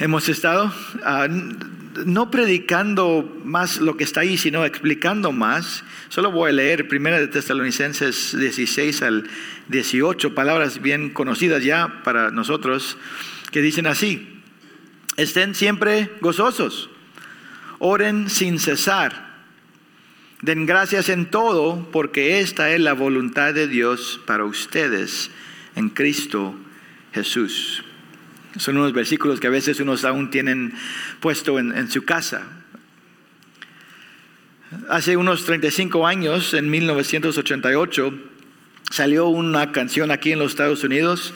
hemos estado ah, no predicando más lo que está ahí, sino explicando más. Solo voy a leer Primera de Tesalonicenses 16 al 18, palabras bien conocidas ya para nosotros, que dicen así, estén siempre gozosos, oren sin cesar, den gracias en todo, porque esta es la voluntad de Dios para ustedes en Cristo Jesús. Son unos versículos que a veces unos aún tienen puesto en, su casa. Hace unos 35 años, en 1988, salió una canción aquí en los Estados Unidos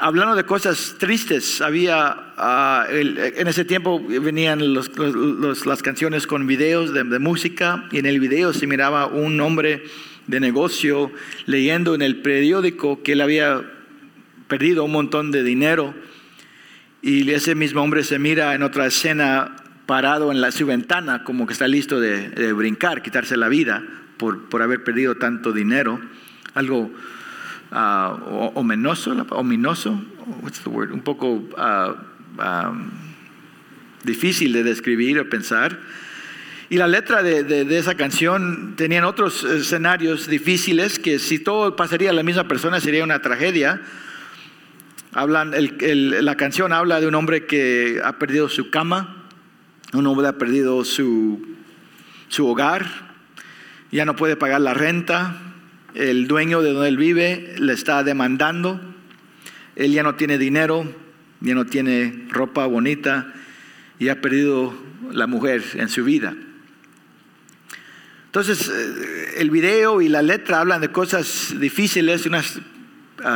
hablando de cosas tristes, había, ah, en ese tiempo venían las canciones con videos de, de, música y en el video se miraba un hombre de negocio leyendo en el periódico que él había perdido un montón de dinero y ese mismo hombre se mira en otra escena parado en la, su ventana como que está listo de, brincar, quitarse la vida por, por, haber perdido tanto dinero. Algo uh, ominoso, ominoso, what's the word? un poco uh, um, difícil de describir o pensar. Y la letra de, de, esa canción tenían otros escenarios difíciles que si todo pasaría a la misma persona sería una tragedia Hablan, la canción habla de un hombre que ha perdido su cama, un hombre ha perdido su, su hogar, ya no puede pagar la renta, el dueño de donde él vive le está demandando, él ya no tiene dinero, ya no tiene ropa bonita y ha perdido la mujer en su vida. Entonces, eh, el video y la letra hablan de cosas difíciles, unas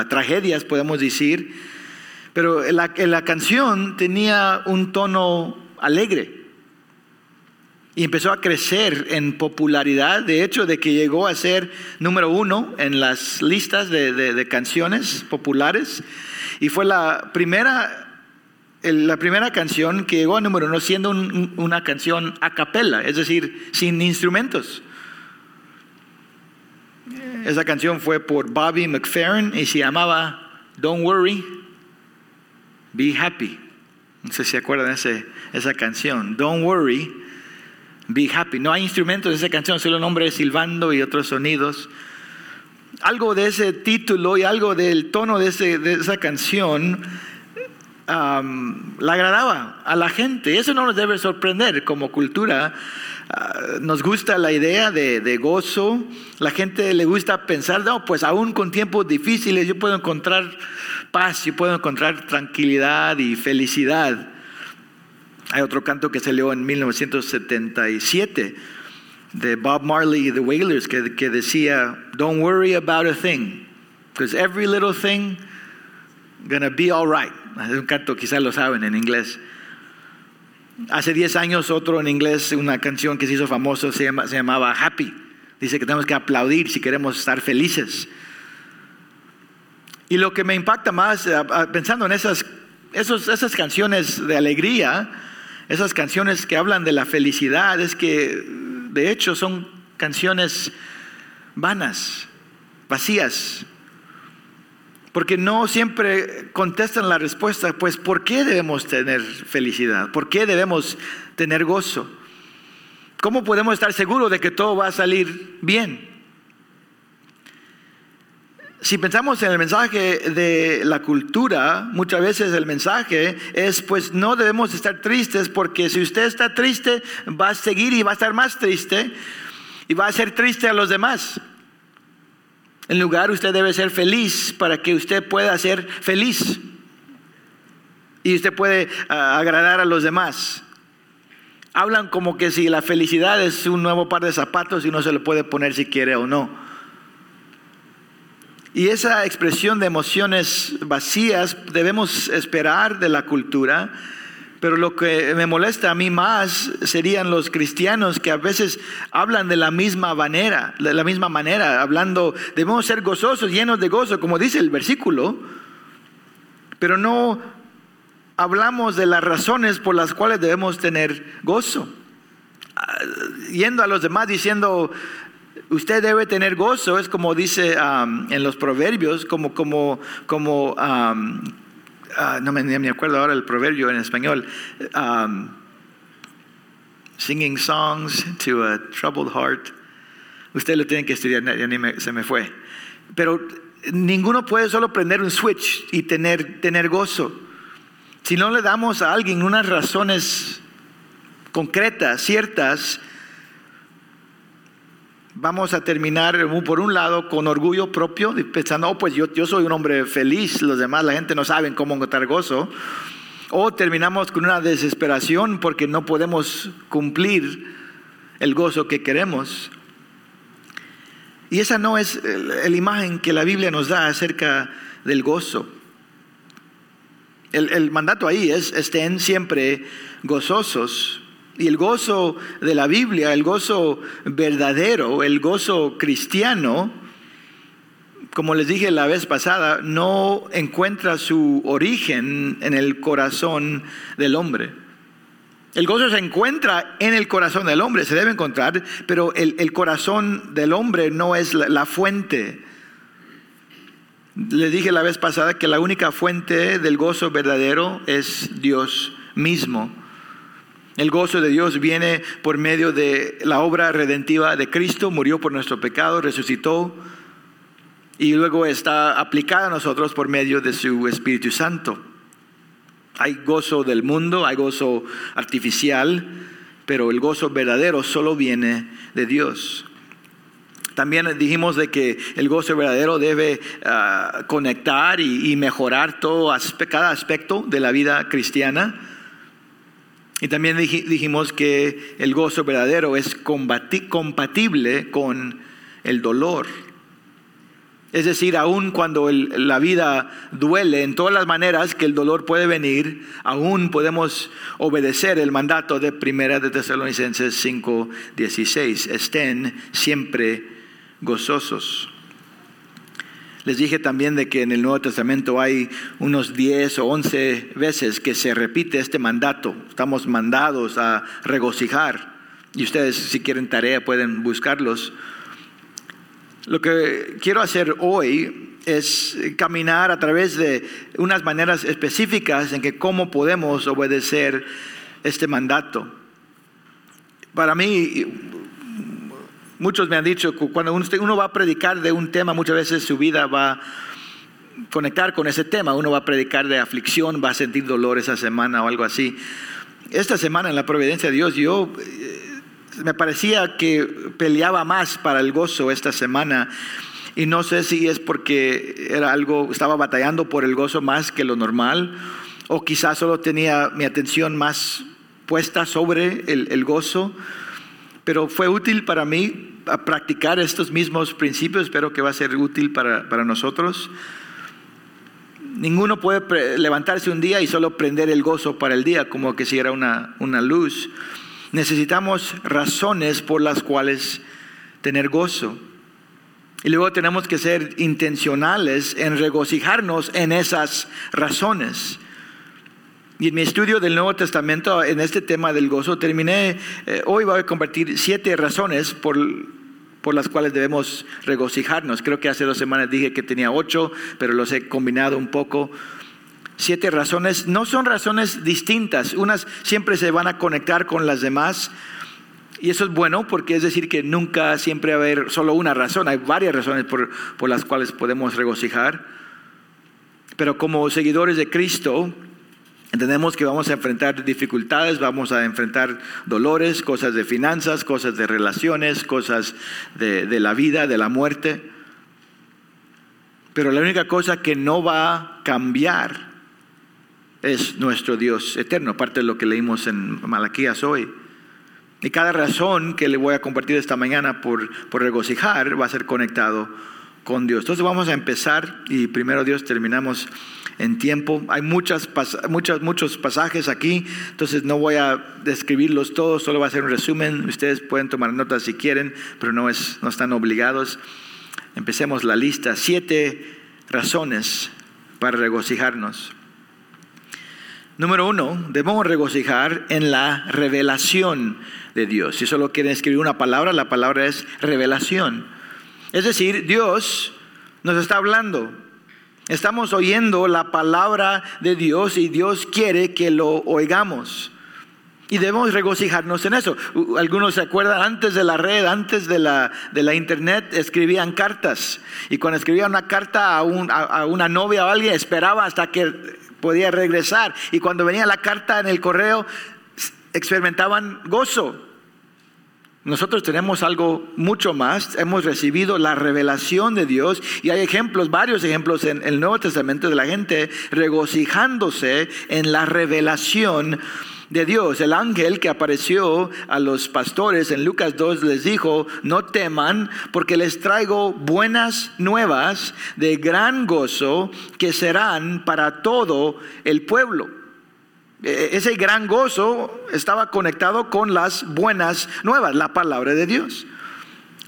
tragedias, podemos decir, pero la, la canción tenía un tono alegre y empezó a crecer en popularidad, de hecho de que llegó a ser número uno en las listas de, canciones populares y fue la primera la primera canción que llegó a número uno siendo una canción a capella, es decir, sin instrumentos. Esa canción fue por Bobby McFerrin y se llamaba Don't Worry, Be Happy. No sé si se acuerdan de esa canción. Don't Worry, Be Happy. No hay instrumentos en esa canción, solo un hombre silbando y otros sonidos. Algo de ese título y algo del tono de, esa canción la agradaba a la gente. Eso no nos debe sorprender como cultura Ah, nos gusta la idea de, gozo, la gente le gusta pensar, no, pues aún con tiempos difíciles yo puedo encontrar paz, yo puedo encontrar tranquilidad y felicidad. Hay otro canto que salió en 1977 de Bob Marley y The Wailers que, que decía, don't worry about a thing, because every little thing gonna be all right. Es un canto, quizás lo saben en inglés. Hace 10 años otro en inglés, una canción que se hizo famoso se, llamaba Happy. Dice que tenemos que aplaudir si queremos estar felices. Y lo que me impacta más, eh, pensando en esas, esas canciones de alegría, esas canciones que hablan de la felicidad, es que de hecho son canciones vanas, vacías, porque no siempre contestan la respuesta, pues ¿por qué debemos tener felicidad? ¿Por qué debemos tener gozo? ¿Cómo podemos estar seguros de que todo va a salir bien? Si pensamos en el mensaje de la cultura, muchas veces el mensaje es, pues no debemos estar tristes porque si usted está triste, va a seguir y va a estar más triste y va a ser triste a los demás. En lugar, usted debe ser feliz para que usted pueda ser feliz. Y usted puede ah, agradar a los demás. Hablan como que si la felicidad es un nuevo par de zapatos y no se lo puede poner si quiere o no. Y esa expresión de emociones vacías debemos esperar de la cultura pero lo que me molesta a mí más serían los cristianos que a veces hablan de la misma manera, de la misma manera, hablando, debemos ser gozosos, llenos de gozo, como dice el versículo, pero no hablamos de las razones por las cuales debemos tener gozo. Ah, yendo a los demás diciendo, usted debe tener gozo, es como dice en los proverbios, como, como, como ah, no me, acuerdo ahora el proverbio en español, um, singing songs to a troubled heart. Usted lo tiene que estudiar, ya ni se me fue. Pero ninguno puede solo prender un switch y tener gozo. Si no le damos a alguien unas razones concretas, ciertas, vamos a terminar por un lado con orgullo propio, pensando, oh, pues yo, soy un hombre feliz, los demás, la gente no sabe cómo encontrar gozo. O terminamos con una desesperación porque no podemos cumplir el gozo que queremos. Y esa no es la imagen que la Biblia nos da acerca del gozo. El, el mandato ahí es estén siempre gozosos, y el gozo de la Biblia, el gozo verdadero, el gozo cristiano, como les dije la vez pasada, no encuentra su origen en el corazón del hombre. El gozo se encuentra en el corazón del hombre, se debe encontrar, pero el, corazón del hombre no es la, la fuente. Les dije la vez pasada que la única fuente del gozo verdadero es Dios mismo. El gozo de Dios viene por medio de la obra redentiva de Cristo, murió por nuestro pecado, resucitó y luego está aplicada a nosotros por medio de su Espíritu Santo. Hay gozo del mundo, hay gozo artificial, pero el gozo verdadero solo viene de Dios. También dijimos de que el gozo verdadero debe ah, conectar y, mejorar todo, cada aspecto de la vida cristiana. Y también dijimos que el gozo verdadero es compatible con el dolor. Es decir, aun cuando la vida duele en todas las maneras que el dolor puede venir, aún podemos obedecer el mandato de Primera de Tesalonicenses 5:16. Estén siempre gozosos. Les dije también de que en el Nuevo Testamento hay unos 10 o 11 veces que se repite este mandato. Estamos mandados a regocijar. Y ustedes si quieren tarea pueden buscarlos. Lo que quiero hacer hoy es caminar a través de unas maneras específicas en que cómo podemos obedecer este mandato. Para mí, Muchos me han dicho que cuando uno va a predicar de un tema, muchas veces su vida va a conectar con ese tema. Uno va a predicar de aflicción, va a sentir dolor esa semana o algo así. Esta semana en la providencia de Dios, yo eh, me parecía que peleaba más para el gozo esta semana. Y no sé si es porque era algo, estaba batallando por el gozo más que lo normal, o quizás solo tenía mi atención más puesta sobre el, el gozo pero fue útil para mí practicar estos mismos principios, espero que va a ser útil para, para nosotros. Ninguno puede levantarse un día y solo prender el gozo para el día, como que si era una, una luz. Necesitamos razones por las cuales tener gozo. Y luego tenemos que ser intencionales en regocijarnos en esas razones. Y en mi estudio del Nuevo Testamento, en este tema del gozo, terminé, eh, hoy voy a compartir siete razones por, por las cuales debemos regocijarnos. Creo que hace dos semanas dije que tenía ocho, pero los he combinado un poco. Siete razones, no son razones distintas, unas siempre se van a conectar con las demás. Y eso es bueno porque es decir que nunca siempre va a haber solo una razón, hay varias razones por, por las cuales podemos regocijar. Pero como seguidores de Cristo, Entendemos que vamos a enfrentar dificultades, vamos a enfrentar dolores, cosas de finanzas, cosas de relaciones, cosas de, la vida, de la muerte. Pero la única cosa que no va a cambiar es nuestro Dios eterno, parte de lo que leímos en Malaquías hoy. Y cada razón que le voy a compartir esta mañana por, por regocijar va a ser conectado con Dios. Entonces vamos a empezar y primero Dios terminamos en tiempo. Hay muchas, muchas, muchos pasajes aquí, entonces no voy a describirlos todos, solo voy a hacer un resumen. Ustedes pueden tomar notas si quieren, pero no, es, no están obligados. Empecemos la lista. Siete razones para regocijarnos. Número uno, debemos regocijar en la revelación de Dios. Si solo quieren escribir una palabra, la palabra es revelación. Es decir, Dios nos está hablando Estamos oyendo la palabra de Dios y Dios quiere que lo oigamos. Y debemos regocijarnos en eso. Algunos se acuerdan, antes de la red, antes de la, de la internet, escribían cartas. Y cuando escribían una carta a, a, una novia o alguien, esperaba hasta que podía regresar. Y cuando venía la carta en el correo, experimentaban gozo. Nosotros tenemos algo mucho más, hemos recibido la revelación de Dios y hay ejemplos, varios ejemplos en el Nuevo Testamento de la gente regocijándose en la revelación de Dios. El ángel que apareció a los pastores en Lucas 2 les dijo, no teman porque les traigo buenas nuevas de gran gozo que serán para todo el pueblo. E, ese gran gozo estaba conectado con las buenas nuevas, la palabra de Dios.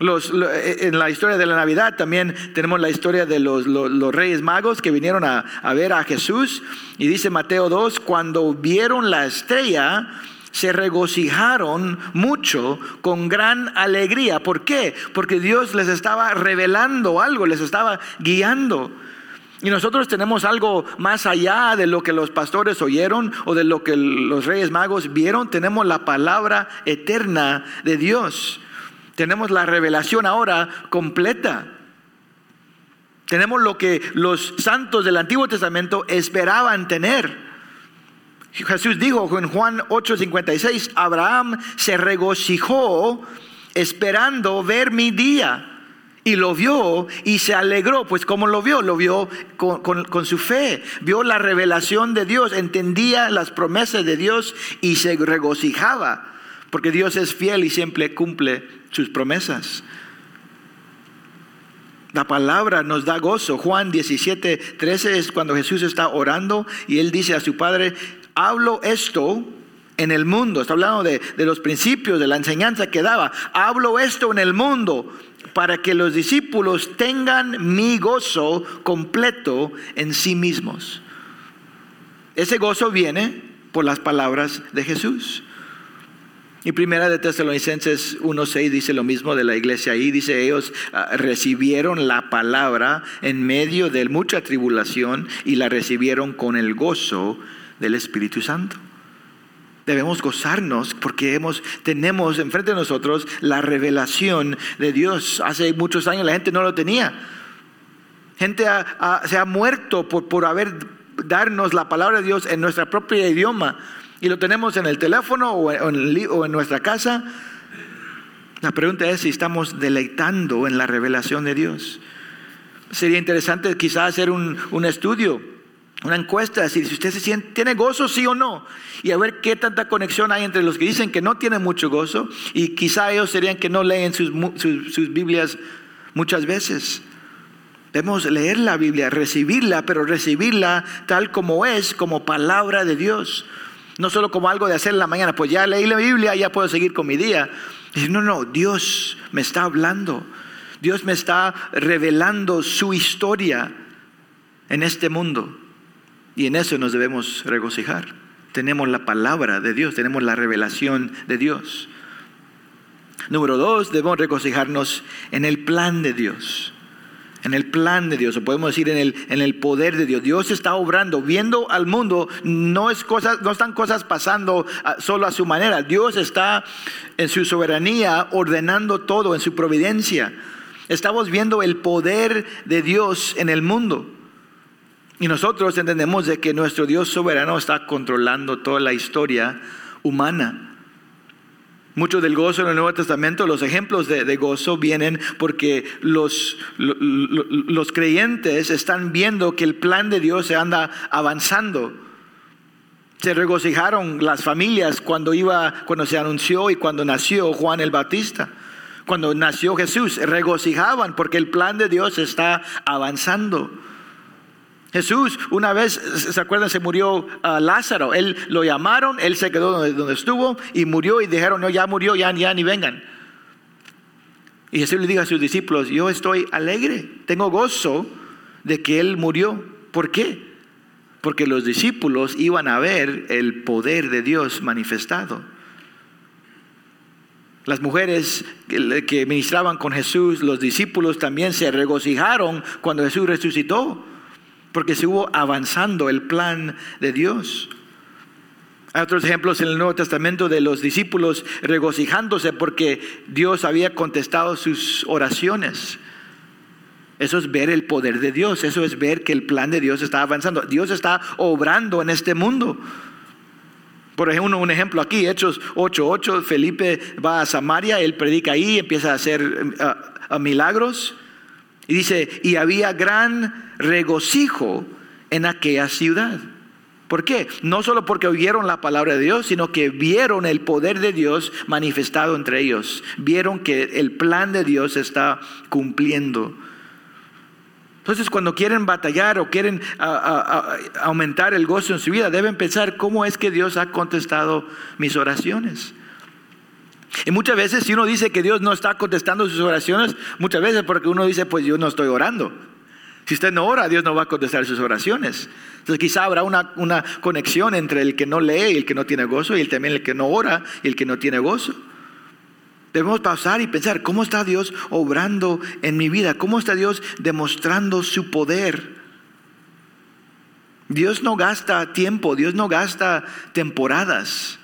E, en la historia de la Navidad también tenemos la historia de los, reyes magos que vinieron a, a, ver a Jesús. Y dice Mateo 2, cuando vieron la estrella, se regocijaron mucho con gran alegría. ¿Por qué? Porque Dios les estaba revelando algo, les estaba guiando. Y nosotros tenemos algo más allá de lo que los pastores oyeron o de lo que los reyes magos vieron. Tenemos la palabra eterna de Dios. Tenemos la revelación ahora completa. Tenemos lo que los santos del Antiguo Testamento esperaban tener. Jesús dijo en Juan 8:56, Abraham se regocijó esperando ver mi día y lo vio y se alegró. Pues como lo vio? Lo vio con, su fe. Vio la revelación de Dios, entendía las promesas de Dios y se regocijaba. Porque Dios es fiel y siempre cumple sus promesas. La palabra nos da gozo. Juan 17, 13 es cuando Jesús está orando y él dice a su Padre, hablo esto en el mundo. Está hablando de, de, los principios, de la enseñanza que daba. Hablo esto en el mundo para que los discípulos tengan mi gozo completo en sí mismos. Ese gozo viene por las palabras de Jesús. Y primera de Tesalonicenses 1.6 dice lo mismo de la iglesia ahí. Dice, ellos ah, recibieron la palabra en medio de mucha tribulación y la recibieron con el gozo del Espíritu Santo. Debemos gozarnos porque tenemos enfrente de nosotros la revelación de Dios. Hace muchos años la gente no lo tenía. Gente se ha muerto por, por haber darnos la palabra de Dios en nuestra propia idioma y lo tenemos en el teléfono o en, o en nuestra casa. La pregunta es si estamos deleitando en la revelación de Dios. Sería interesante quizás hacer un, un estudio una encuesta, decir si usted se siente, tiene gozo, sí o no, y a ver qué tanta conexión hay entre los que dicen que no tienen mucho gozo y quizá ellos serían que no leen sus, sus Biblias muchas veces. Debemos leer la Biblia, recibirla, pero recibirla tal como es, como palabra de Dios. No solo como algo de hacer en la mañana, pues ya leí la Biblia, ya puedo seguir con mi día. no, no, Dios me está hablando. Dios me está revelando su historia en este mundo. Y en eso nos debemos regocijar. Tenemos la palabra de Dios, tenemos la revelación de Dios. Número dos, debemos regocijarnos en el plan de Dios. En el plan de Dios, o podemos decir en el, en el poder de Dios. Dios está obrando, viendo al mundo, no, es cosas, no están cosas pasando solo a su manera. Dios está en su soberanía ordenando todo, en su providencia. Estamos viendo el poder de Dios en el mundo. Y nosotros entendemos de que nuestro Dios soberano está controlando toda la historia humana. Mucho del gozo en el Nuevo Testamento, los ejemplos de, gozo vienen porque los, los creyentes están viendo que el plan de Dios se anda avanzando. Se regocijaron las familias cuando iba, cuando se anunció y cuando nació Juan el Bautista. Cuando nació Jesús, regocijaban porque el plan de Dios está avanzando. Jesús una vez, ¿se acuerdan? Se murió ah, Lázaro. Él lo llamaron, él se quedó donde, estuvo y murió y dijeron, no, ya murió, ya, ya ni vengan. Y Jesús le dijo a sus discípulos, yo estoy alegre, tengo gozo de que él murió. ¿Por qué? Porque los discípulos iban a ver el poder de Dios manifestado. Las mujeres que ministraban con Jesús, los discípulos también se regocijaron cuando Jesús resucitó porque se hubo avanzando el plan de Dios. Hay otros ejemplos en el Nuevo Testamento de los discípulos regocijándose porque Dios había contestado sus oraciones. Eso es ver el poder de Dios, eso es ver que el plan de Dios está avanzando. Dios está obrando en este mundo. Por ejemplo, un ejemplo aquí, Hechos 8:8, Felipe va a Samaria, él predica ahí, empieza a hacer milagros. Y dice, y había gran regocijo en aquella ciudad. ¿Por qué? No solo porque oyeron la palabra de Dios, sino que vieron el poder de Dios manifestado entre ellos. Vieron que el plan de Dios está cumpliendo. Entonces, cuando quieren batallar o quieren aumentar el gozo en su vida, deben pensar cómo es que Dios ha contestado mis oraciones. Y muchas veces, si uno dice que Dios no está contestando sus oraciones, muchas veces porque uno dice, pues yo no estoy orando. Si usted no ora, Dios no va a contestar sus oraciones. Entonces quizá habrá una, una conexión entre el que no lee y el que no tiene gozo, y el, también el que no ora y el que no tiene gozo. Debemos pasar y pensar, ¿cómo está Dios obrando en mi vida? ¿Cómo está Dios demostrando su poder? Dios no gasta tiempo, Dios no gasta temporadas.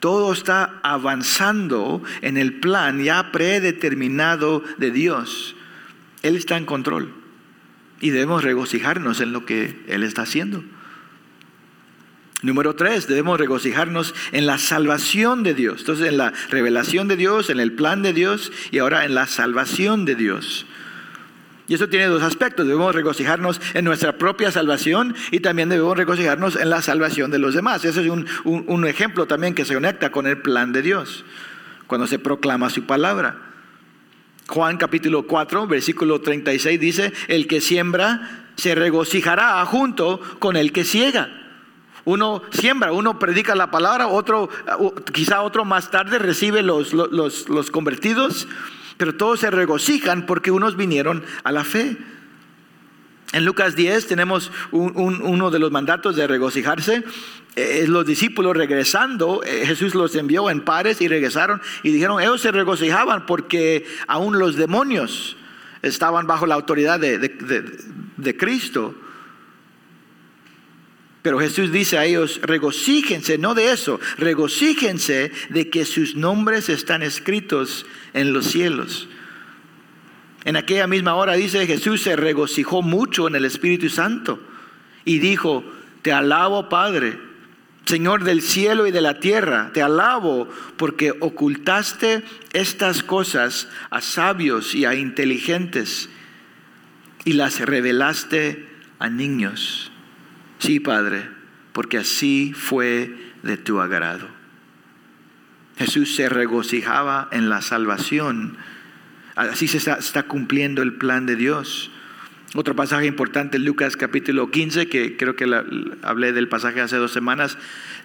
Todo está avanzando en el plan ya predeterminado de Dios. Él está en control y debemos regocijarnos en lo que Él está haciendo. Número tres, debemos regocijarnos en la salvación de Dios. Entonces, en la revelación de Dios, en el plan de Dios y ahora en la salvación de Dios. Y eso tiene dos aspectos. Debemos regocijarnos en nuestra propia salvación y también debemos regocijarnos en la salvación de los demás. Ese es un, un ejemplo también que se conecta con el plan de Dios, cuando se proclama su palabra. Juan capítulo 4, versículo 36 dice, el que siembra se regocijará junto con el que ciega. Uno siembra, uno predica la palabra, otro, quizá otro más tarde recibe los, los, convertidos, pero todos se regocijan porque unos vinieron a la fe. En Lucas 10 tenemos uno de los mandatos de regocijarse. Eh, los discípulos regresando, eh, Jesús los envió en pares y regresaron y dijeron, ellos se regocijaban porque aún los demonios estaban bajo la autoridad de, de Cristo. Pero Jesús dice a ellos, regocíjense, no de eso, regocíjense de que sus nombres están escritos en los cielos. En aquella misma hora dice Jesús se regocijó mucho en el Espíritu Santo y dijo, te alabo Padre, Señor del cielo y de la tierra, te alabo porque ocultaste estas cosas a sabios y a inteligentes y las revelaste a niños. Sí, Padre, porque así fue de tu agrado. Jesús se regocijaba en la salvación. Así se está, cumpliendo el plan de Dios. Otro pasaje importante, Lucas capítulo 15, que creo que hablé del pasaje hace dos semanas.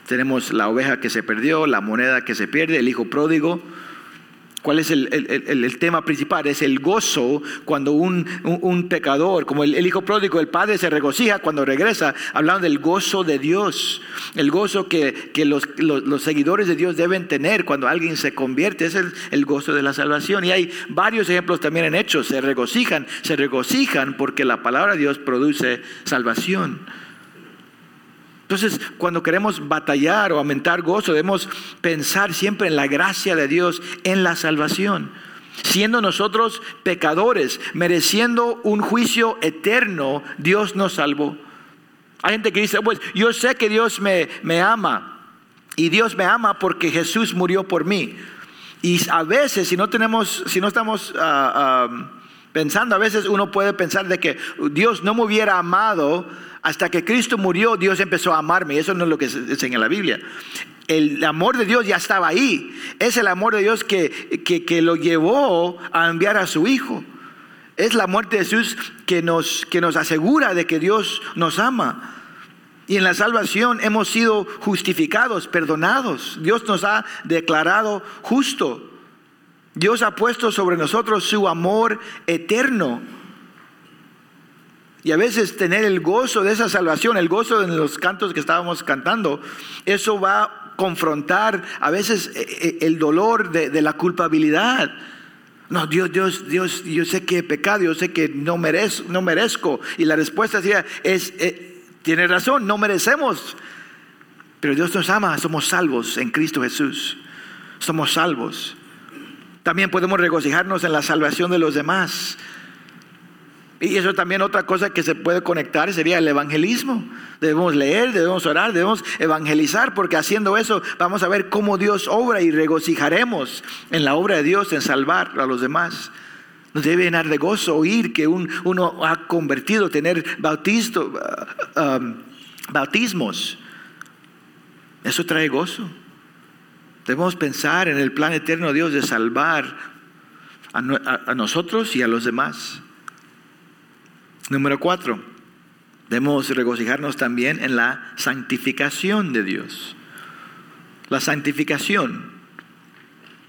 Tenemos la oveja que se perdió, la moneda que se pierde, el hijo pródigo. ¿Cuál es el, tema principal? Es el gozo cuando un, pecador, como el, hijo pródigo, el padre se regocija cuando regresa, hablando del gozo de Dios, el gozo que, los, seguidores de Dios deben tener cuando alguien se convierte, es el, gozo de la salvación. Y hay varios ejemplos también en Hechos, se regocijan, se regocijan porque la palabra de Dios produce salvación. Entonces, cuando queremos batallar o aumentar gozo, debemos pensar siempre en la gracia de Dios, en la salvación. Siendo nosotros pecadores, mereciendo un juicio eterno, Dios nos salvó. Hay gente que dice, pues yo sé que Dios me, me ama y Dios me ama porque Jesús murió por mí. Y a veces, si no tenemos, si no estamos ah, ah, pensando, a veces uno puede pensar de que Dios no me hubiera amado hasta que Cristo murió, Dios empezó a amarme. Eso no es lo que enseña la Biblia. El amor de Dios ya estaba ahí. Es el amor de Dios que, que, lo llevó a enviar a su Hijo. Es la muerte de Jesús que nos, que nos asegura de que Dios nos ama. Y en la salvación hemos sido justificados, perdonados. Dios nos ha declarado justo. Dios ha puesto sobre nosotros su amor eterno. Y a veces tener el gozo de esa salvación, el gozo de los cantos que estábamos cantando, eso va a confrontar a veces eh, eh, el dolor de, la culpabilidad. No, Dios, Dios, Dios, yo sé que he pecado, yo sé que no merezco, no merezco. Y la respuesta es, es eh, tiene razón, no merecemos. Pero Dios nos ama, somos salvos en Cristo Jesús. Somos salvos. También podemos regocijarnos en la salvación de los demás. Y eso también otra cosa que se puede conectar sería el evangelismo. Debemos leer, debemos orar, debemos evangelizar, porque haciendo eso vamos a ver cómo Dios obra y regocijaremos en la obra de Dios en salvar a los demás. Nos debe llenar de gozo oír que uno ha convertido, tener bautizo, uh, um, bautismos. Eso trae gozo. Debemos pensar en el plan eterno de Dios de salvar a nosotros y a los demás. Número cuatro, debemos regocijarnos también en la santificación de Dios. La santificación.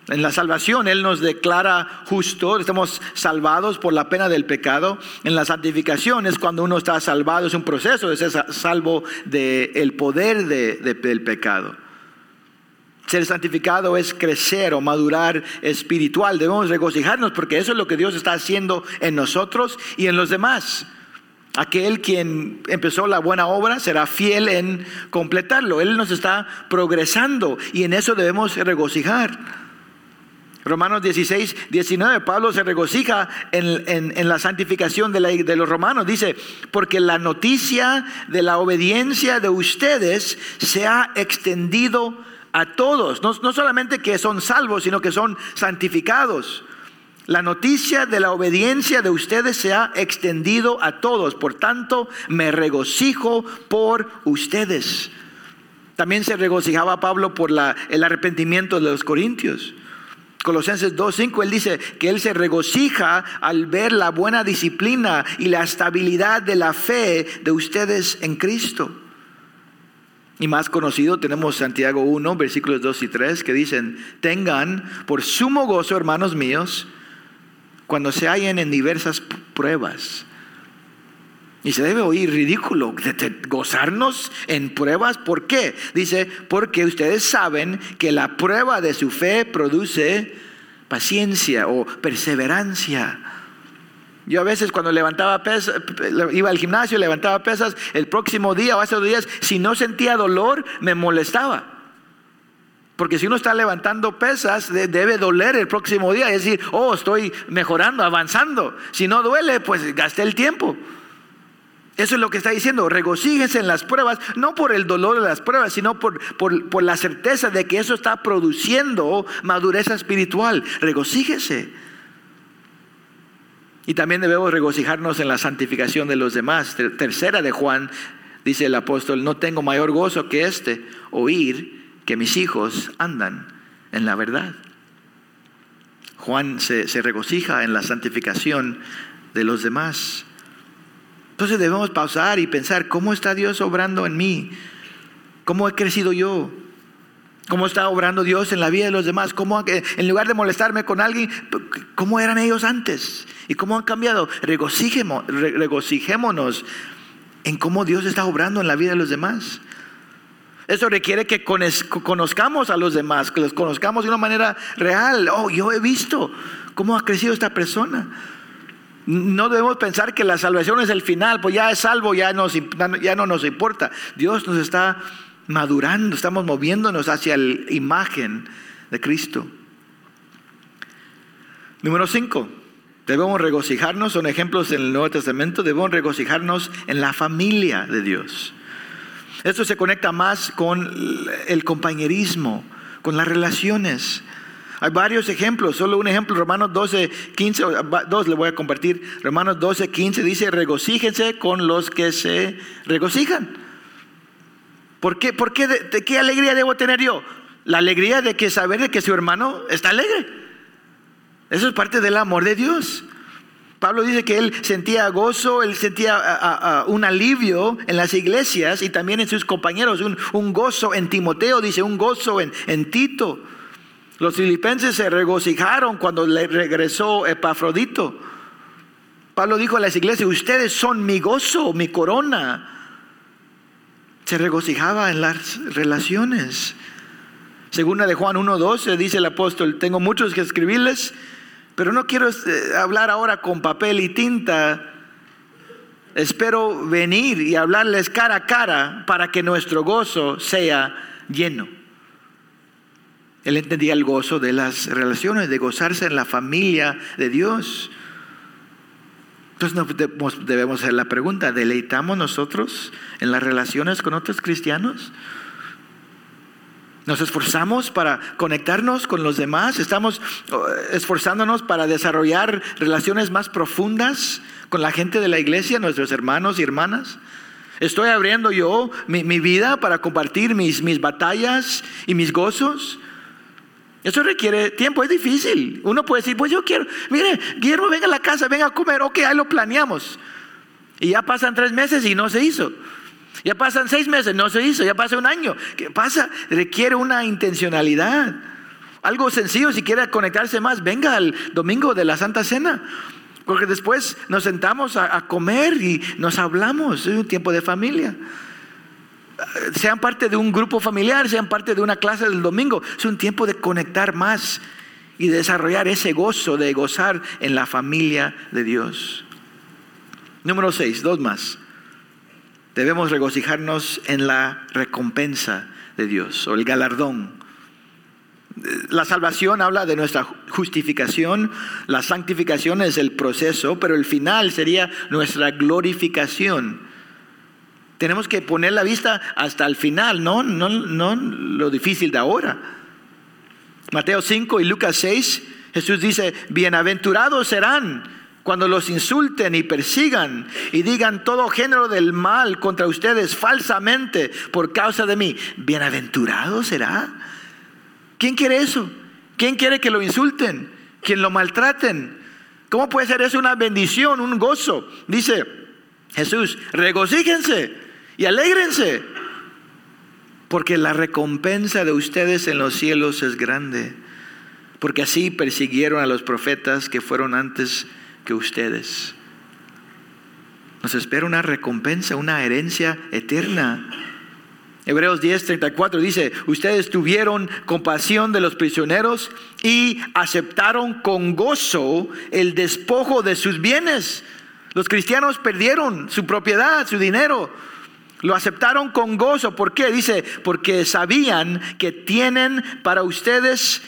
En la salvación Él nos declara justo, estamos salvados por la pena del pecado. En la santificación es cuando uno está salvado, es un proceso de ser salvo del poder del pecado. Ser santificado es crecer o madurar espiritual. Debemos regocijarnos porque eso es lo que Dios está haciendo en nosotros y en los demás. Aquel quien empezó la buena obra será fiel en completarlo. Él nos está progresando y en eso debemos regocijar. Romanos 16, 19, Pablo se regocija en, la santificación de, de, los romanos. Dice, porque la noticia de la obediencia de ustedes se ha extendido a todos, no, solamente que son salvos, sino que son santificados. La noticia de la obediencia de ustedes se ha extendido a todos, por tanto me regocijo por ustedes. También se regocijaba Pablo por la, el arrepentimiento de los corintios. Colosenses 2.5, él dice que él se regocija al ver la buena disciplina y la estabilidad de la fe de ustedes en Cristo. Y más conocido tenemos Santiago 1, versículos 2 y 3, que dicen, tengan por sumo gozo, hermanos míos, cuando se hallen en diversas pruebas. Y se debe oír ridículo gozarnos en pruebas. ¿Por qué? Dice, porque ustedes saben que la prueba de su fe produce paciencia o perseverancia. Yo a veces cuando levantaba pesas, iba al gimnasio, levantaba pesas, el próximo día o hace dos días, si no sentía dolor, me molestaba. Porque si uno está levantando pesas, debe doler el próximo día. Es decir, oh, estoy mejorando, avanzando. Si no duele, pues gasté el tiempo. Eso es lo que está diciendo. Regocíjense en las pruebas, no por el dolor de las pruebas, sino por, por, por la certeza de que eso está produciendo madurez espiritual. Regocíjese. Y también debemos regocijarnos en la santificación de los demás. Tercera de Juan, dice el apóstol, no tengo mayor gozo que este, oír que mis hijos andan en la verdad. Juan se, se regocija en la santificación de los demás. Entonces debemos pausar y pensar, ¿cómo está Dios obrando en mí? ¿Cómo he crecido yo? ¿Cómo está obrando Dios en la vida de los demás? ¿Cómo, en lugar de molestarme con alguien, ¿cómo eran ellos antes? ¿Y cómo han cambiado? regocijémonos en cómo Dios está obrando en la vida de los demás. Eso requiere que conozcamos a los demás, que los conozcamos de una manera real. Oh, yo he visto cómo ha crecido esta persona. No debemos pensar que la salvación es el final, pues ya es salvo, ya, ya no nos importa. Dios nos está madurando, estamos moviéndonos hacia la imagen de Cristo. Número 5. Debemos regocijarnos, son ejemplos en el Nuevo Testamento, debemos regocijarnos en la familia de Dios. Esto se conecta más con el compañerismo, con las relaciones. Hay varios ejemplos, solo un ejemplo, Romanos 12, 15, dos le voy a compartir. Romanos 12, 15 dice, regocíjense con los que se regocijan. ¿Por qué? ¿Por qué? Qué alegría debo tener yo? La alegría de que saber de que su hermano está alegre. Eso es parte del amor de Dios. Pablo dice que él sentía gozo, él sentía un alivio en las iglesias y también en sus compañeros, un, gozo en Timoteo, dice un gozo en, en, Tito. Los filipenses se regocijaron cuando le regresó Epafrodito. Pablo dijo a las iglesias, ustedes son mi gozo, mi corona se regocijaba en las relaciones. Segunda de Juan 1.12 dice el apóstol, tengo muchos que escribirles, Pero no quiero eh, hablar ahora con papel y tinta. Espero venir y hablarles cara a cara para que nuestro gozo sea lleno. Él entendía el gozo de las relaciones, de gozarse en la familia de Dios. Entonces debemos hacer la pregunta, ¿deleitamos nosotros en las relaciones con otros cristianos? Nos esforzamos para conectarnos con los demás, estamos oh, esforzándonos para desarrollar relaciones más profundas con la gente de la iglesia, nuestros hermanos y hermanas. Estoy abriendo yo mi, vida para compartir mis, mis batallas y mis gozos. Eso requiere tiempo, es difícil. Uno puede decir, pues yo quiero, mire, Guillermo, venga a la casa, venga a comer, ok, ahí lo planeamos. Y ya pasan tres meses y no se hizo. Ya pasan seis meses, no se hizo, ya pasa un año. ¿Qué pasa? Requiere una intencionalidad. Algo sencillo, si quiere conectarse más, venga al domingo de la Santa Cena. Porque después nos sentamos a, a comer y nos hablamos. Es un tiempo de familia sean parte de un grupo familiar, sean parte de una clase del domingo. Es un tiempo de conectar más y de desarrollar ese gozo, de gozar en la familia de Dios. Número seis, dos más. Debemos regocijarnos en la recompensa de Dios o el galardón. La salvación habla de nuestra justificación, la santificación es el proceso, pero el final sería nuestra glorificación. Tenemos que poner la vista hasta el final, no, no, no lo difícil de ahora. Mateo 5 y Lucas 6, Jesús dice, bienaventurados serán cuando los insulten y persigan y digan todo género del mal contra ustedes falsamente por causa de mí. Bienaventurado será. ¿Quién quiere eso? ¿Quién quiere que lo insulten? ¿Quién lo maltraten? ¿Cómo puede ser eso una bendición, un gozo? Dice Jesús, regocíjense y alégrense, porque la recompensa de ustedes en los cielos es grande, porque así persiguieron a los profetas que fueron antes que ustedes. Nos espera una recompensa, una herencia eterna. Hebreos 10:34 dice, ustedes tuvieron compasión de los prisioneros y aceptaron con gozo el despojo de sus bienes. Los cristianos perdieron su propiedad, su dinero, lo aceptaron con gozo. ¿Por qué? Dice, porque sabían que tienen para ustedes,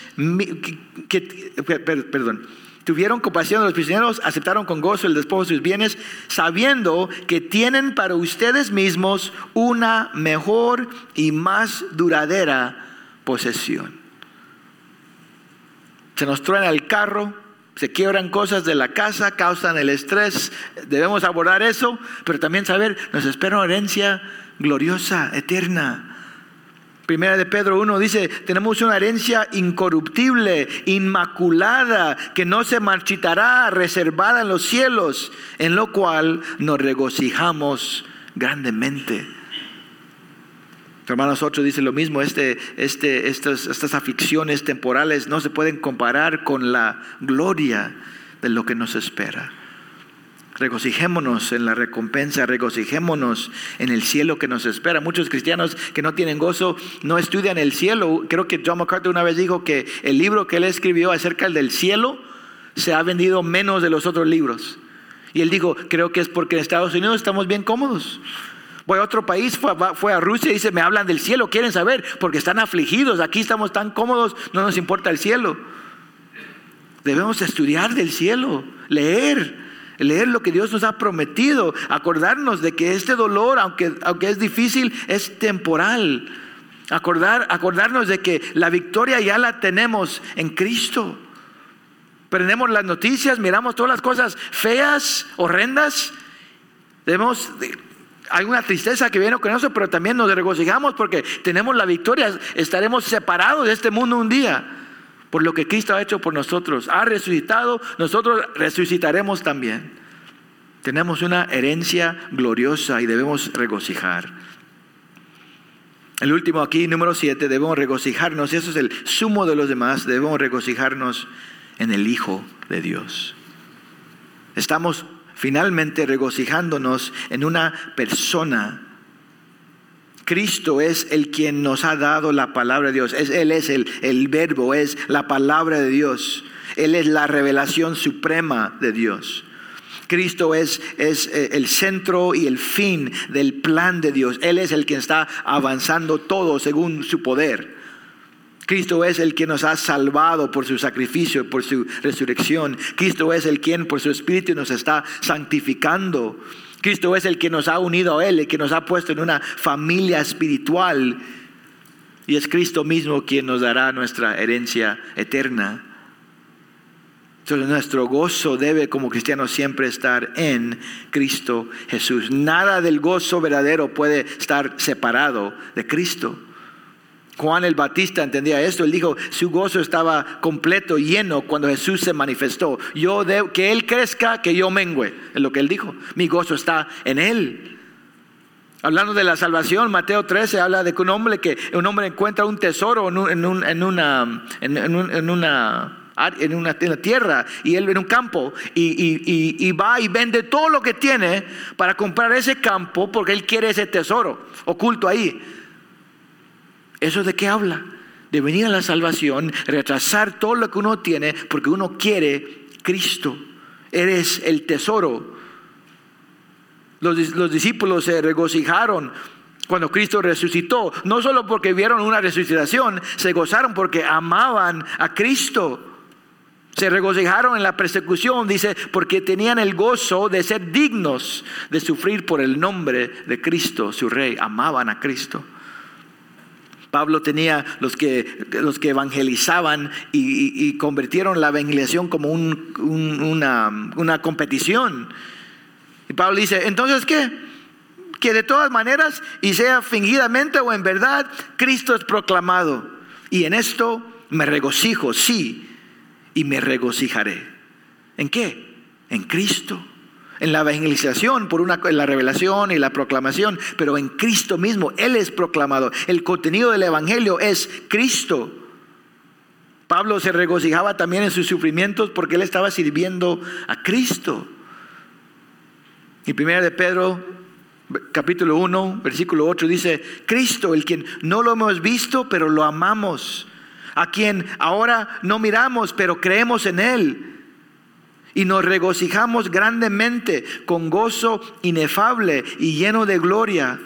perdón, tuvieron compasión de los prisioneros, aceptaron con gozo el despojo de sus bienes, sabiendo que tienen para ustedes mismos una mejor y más duradera posesión. Se nos truena el carro, se quiebran cosas de la casa, causan el estrés, debemos abordar eso, pero también saber, nos espera una herencia gloriosa, eterna. Primera de Pedro 1 dice, tenemos una herencia incorruptible, inmaculada, que no se marchitará, reservada en los cielos, en lo cual nos regocijamos grandemente. Hermanos 8 dice lo mismo, este, este, estas, estas aficiones temporales no se pueden comparar con la gloria de lo que nos espera. Regocijémonos en la recompensa, regocijémonos en el cielo que nos espera. Muchos cristianos que no tienen gozo no estudian el cielo. Creo que John MacArthur una vez dijo que el libro que él escribió acerca del cielo se ha vendido menos de los otros libros. Y él dijo, creo que es porque en Estados Unidos estamos bien cómodos. Voy a otro país, fue, a Rusia y dice, me hablan del cielo, quieren saber, porque están afligidos, aquí estamos tan cómodos, no nos importa el cielo. Debemos estudiar del cielo, leer, leer lo que Dios nos ha prometido, acordarnos de que este dolor, aunque, aunque es difícil, es temporal. Acordar, acordarnos de que la victoria ya la tenemos en Cristo. Prendemos las noticias, miramos todas las cosas feas, horrendas. Debemos hay una tristeza que viene con eso, pero también nos regocijamos porque tenemos la victoria. Estaremos separados de este mundo un día por lo que Cristo ha hecho por nosotros. Ha resucitado, nosotros resucitaremos también. Tenemos una herencia gloriosa y debemos regocijar. El último aquí, número siete, debemos regocijarnos, y eso es el sumo de los demás, debemos regocijarnos en el Hijo de Dios. Estamos finalmente regocijándonos en una persona. Cristo es el quien nos ha dado la palabra de Dios. Es, él es el, el verbo, es la palabra de Dios. Él es la revelación suprema de Dios. Cristo es, es, eh, el centro y el fin del plan de Dios. Él es el que está avanzando todo según su poder. Cristo es el que nos ha salvado por su sacrificio, por su resurrección. Cristo es el quien por su espíritu nos está santificando. Cristo es el que nos ha unido a Él, el que nos ha puesto en una familia espiritual. Y es Cristo mismo quien nos dará nuestra herencia eterna. Entonces nuestro gozo debe como cristianos siempre estar en Cristo Jesús. Nada del gozo verdadero puede estar separado de Cristo. Juan el Batista entendía esto. Él dijo, su gozo estaba completo, lleno cuando Jesús se manifestó. Yo debo, que Él crezca, que yo mengüe. Es lo que Él dijo. Mi gozo está en Él. Hablando de la salvación, Mateo 13 habla de que un hombre, que un hombre encuentra un tesoro en, una, en, una, tierra y él en un campo y, y, va y vende todo lo que tiene para comprar ese campo porque él quiere ese tesoro oculto ahí. ¿Eso de qué habla? De venir a la salvación, retrasar todo lo que uno tiene porque uno quiere Cristo. Eres el tesoro. Los, los discípulos se regocijaron cuando Cristo resucitó, no solo porque vieron una resucitación, se gozaron porque amaban a Cristo. Se regocijaron en la persecución, dice, porque tenían el gozo de ser dignos de sufrir por el nombre de Cristo, su rey. Amaban a Cristo. Pablo tenía los que, los que evangelizaban y, convirtieron la evangelización como una, una competición. Y Pablo dice, entonces, ¿qué? Que de todas maneras, y sea fingidamente o en verdad, Cristo es proclamado. Y en esto me regocijo, sí, y me regocijaré. ¿En qué? En Cristo en la evangelización, por una, en la revelación y la proclamación, pero en Cristo mismo, Él es proclamado. El contenido del Evangelio es Cristo. Pablo se regocijaba también en sus sufrimientos porque él estaba sirviendo a Cristo. Y primera de Pedro, capítulo 1, versículo 8 dice, Cristo, el quien no lo hemos visto, pero lo amamos, a quien ahora no miramos, pero creemos en Él y nos regocijamos grandemente con gozo inefable y lleno de gloria,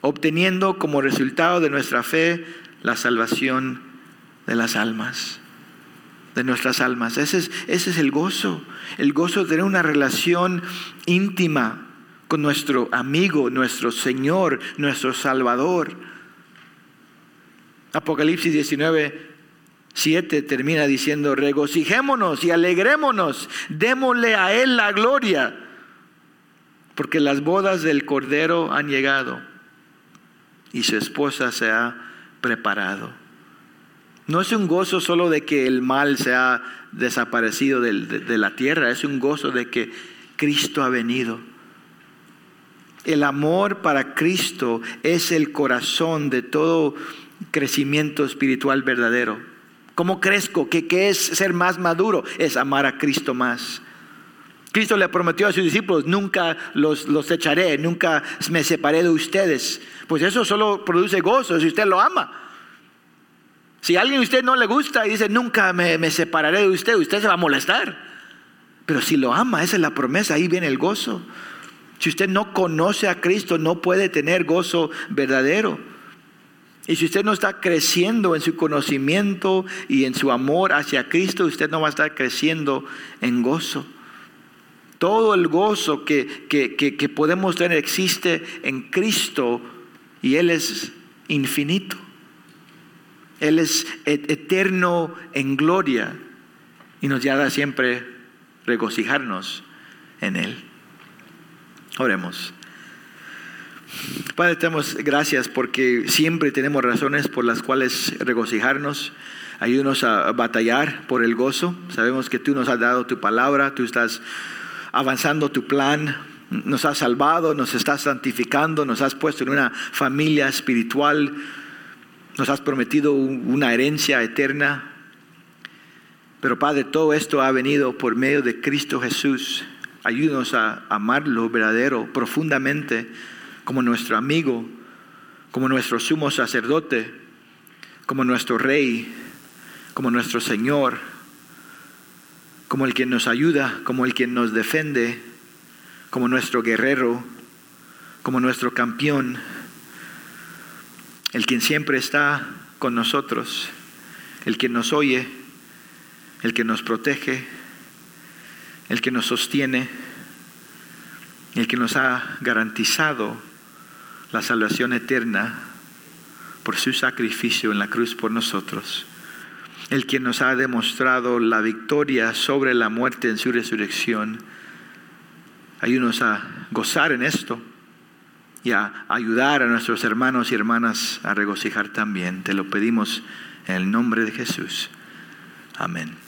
obteniendo como resultado de nuestra fe la salvación de las almas, de nuestras almas. Ese es, ese es el gozo, el gozo de tener una relación íntima con nuestro amigo, nuestro Señor, nuestro Salvador. Apocalipsis 19 7 termina diciendo, regocijémonos y alegrémonos, démosle a Él la gloria, porque las bodas del Cordero han llegado y su esposa se ha preparado. No es un gozo solo de que el mal se ha desaparecido de, de la tierra, es un gozo de que Cristo ha venido. El amor para Cristo es el corazón de todo crecimiento espiritual verdadero. ¿Cómo crezco? ¿Qué, ¿Qué, es ser más maduro? Es amar a Cristo más. Cristo le prometió a sus discípulos, nunca los, los echaré, nunca me separé de ustedes. Pues eso solo produce gozo si usted lo ama. Si a alguien usted no le gusta y dice, nunca me, me separaré de usted, usted se va a molestar. Pero si lo ama, esa es la promesa, ahí viene el gozo. Si usted no conoce a Cristo, no puede tener gozo verdadero. Y si usted no está creciendo en su conocimiento y en su amor hacia Cristo, usted no va a estar creciendo en gozo. Todo el gozo que, que, podemos tener existe en Cristo y Él es infinito. Él es eterno en gloria y nos llama siempre regocijarnos en Él. Oremos. Padre, te damos gracias porque siempre tenemos razones por las cuales regocijarnos. Ayúdanos a batallar por el gozo. Sabemos que tú nos has dado tu palabra, tú estás avanzando tu plan, nos has salvado, nos estás santificando, nos has puesto en una familia espiritual, nos has prometido una herencia eterna. Pero Padre, todo esto ha venido por medio de Cristo Jesús. Ayúdanos a amarlo verdadero, profundamente como nuestro amigo, como nuestro sumo sacerdote, como nuestro rey, como nuestro Señor, como el que nos ayuda, como el que nos defiende, como nuestro guerrero, como nuestro campeón, el quien siempre está con nosotros, el que nos oye, el que nos protege, el que nos sostiene, el que nos ha garantizado la salvación eterna por su sacrificio en la cruz por nosotros, el que nos ha demostrado la victoria sobre la muerte en su resurrección. Ayúdanos a gozar en esto y a ayudar a nuestros hermanos y hermanas a regocijar también. Te lo pedimos en el nombre de Jesús. Amén.